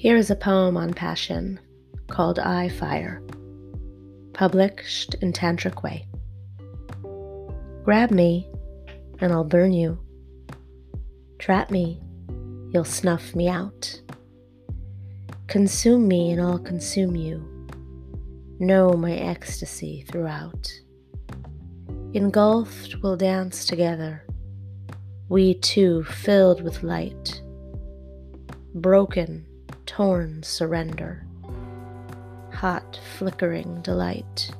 Here is a poem on passion called I Fire, published in Tantric Way. Grab me, and I'll burn you. Trap me, you'll snuff me out. Consume me, and I'll consume you. Know my ecstasy throughout. Engulfed, we'll dance together. We two filled with light. Broken, torn surrender. Hot, flickering delight.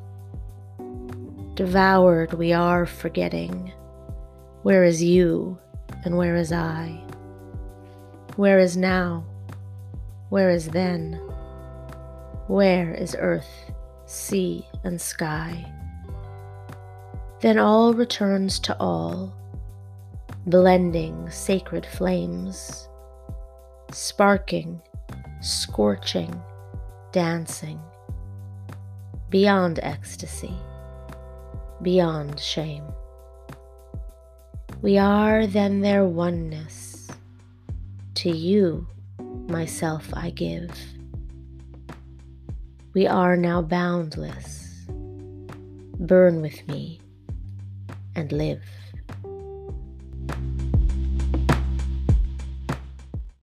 Devoured, we are forgetting. Where is you and where is I? Where is now? Where is then? Where is earth, sea, and sky? Then all returns to all, blending sacred flames, sparking, scorching, dancing, beyond ecstasy, beyond shame. We are then their oneness. To you, myself I give. We are now boundless. Burn with me and live.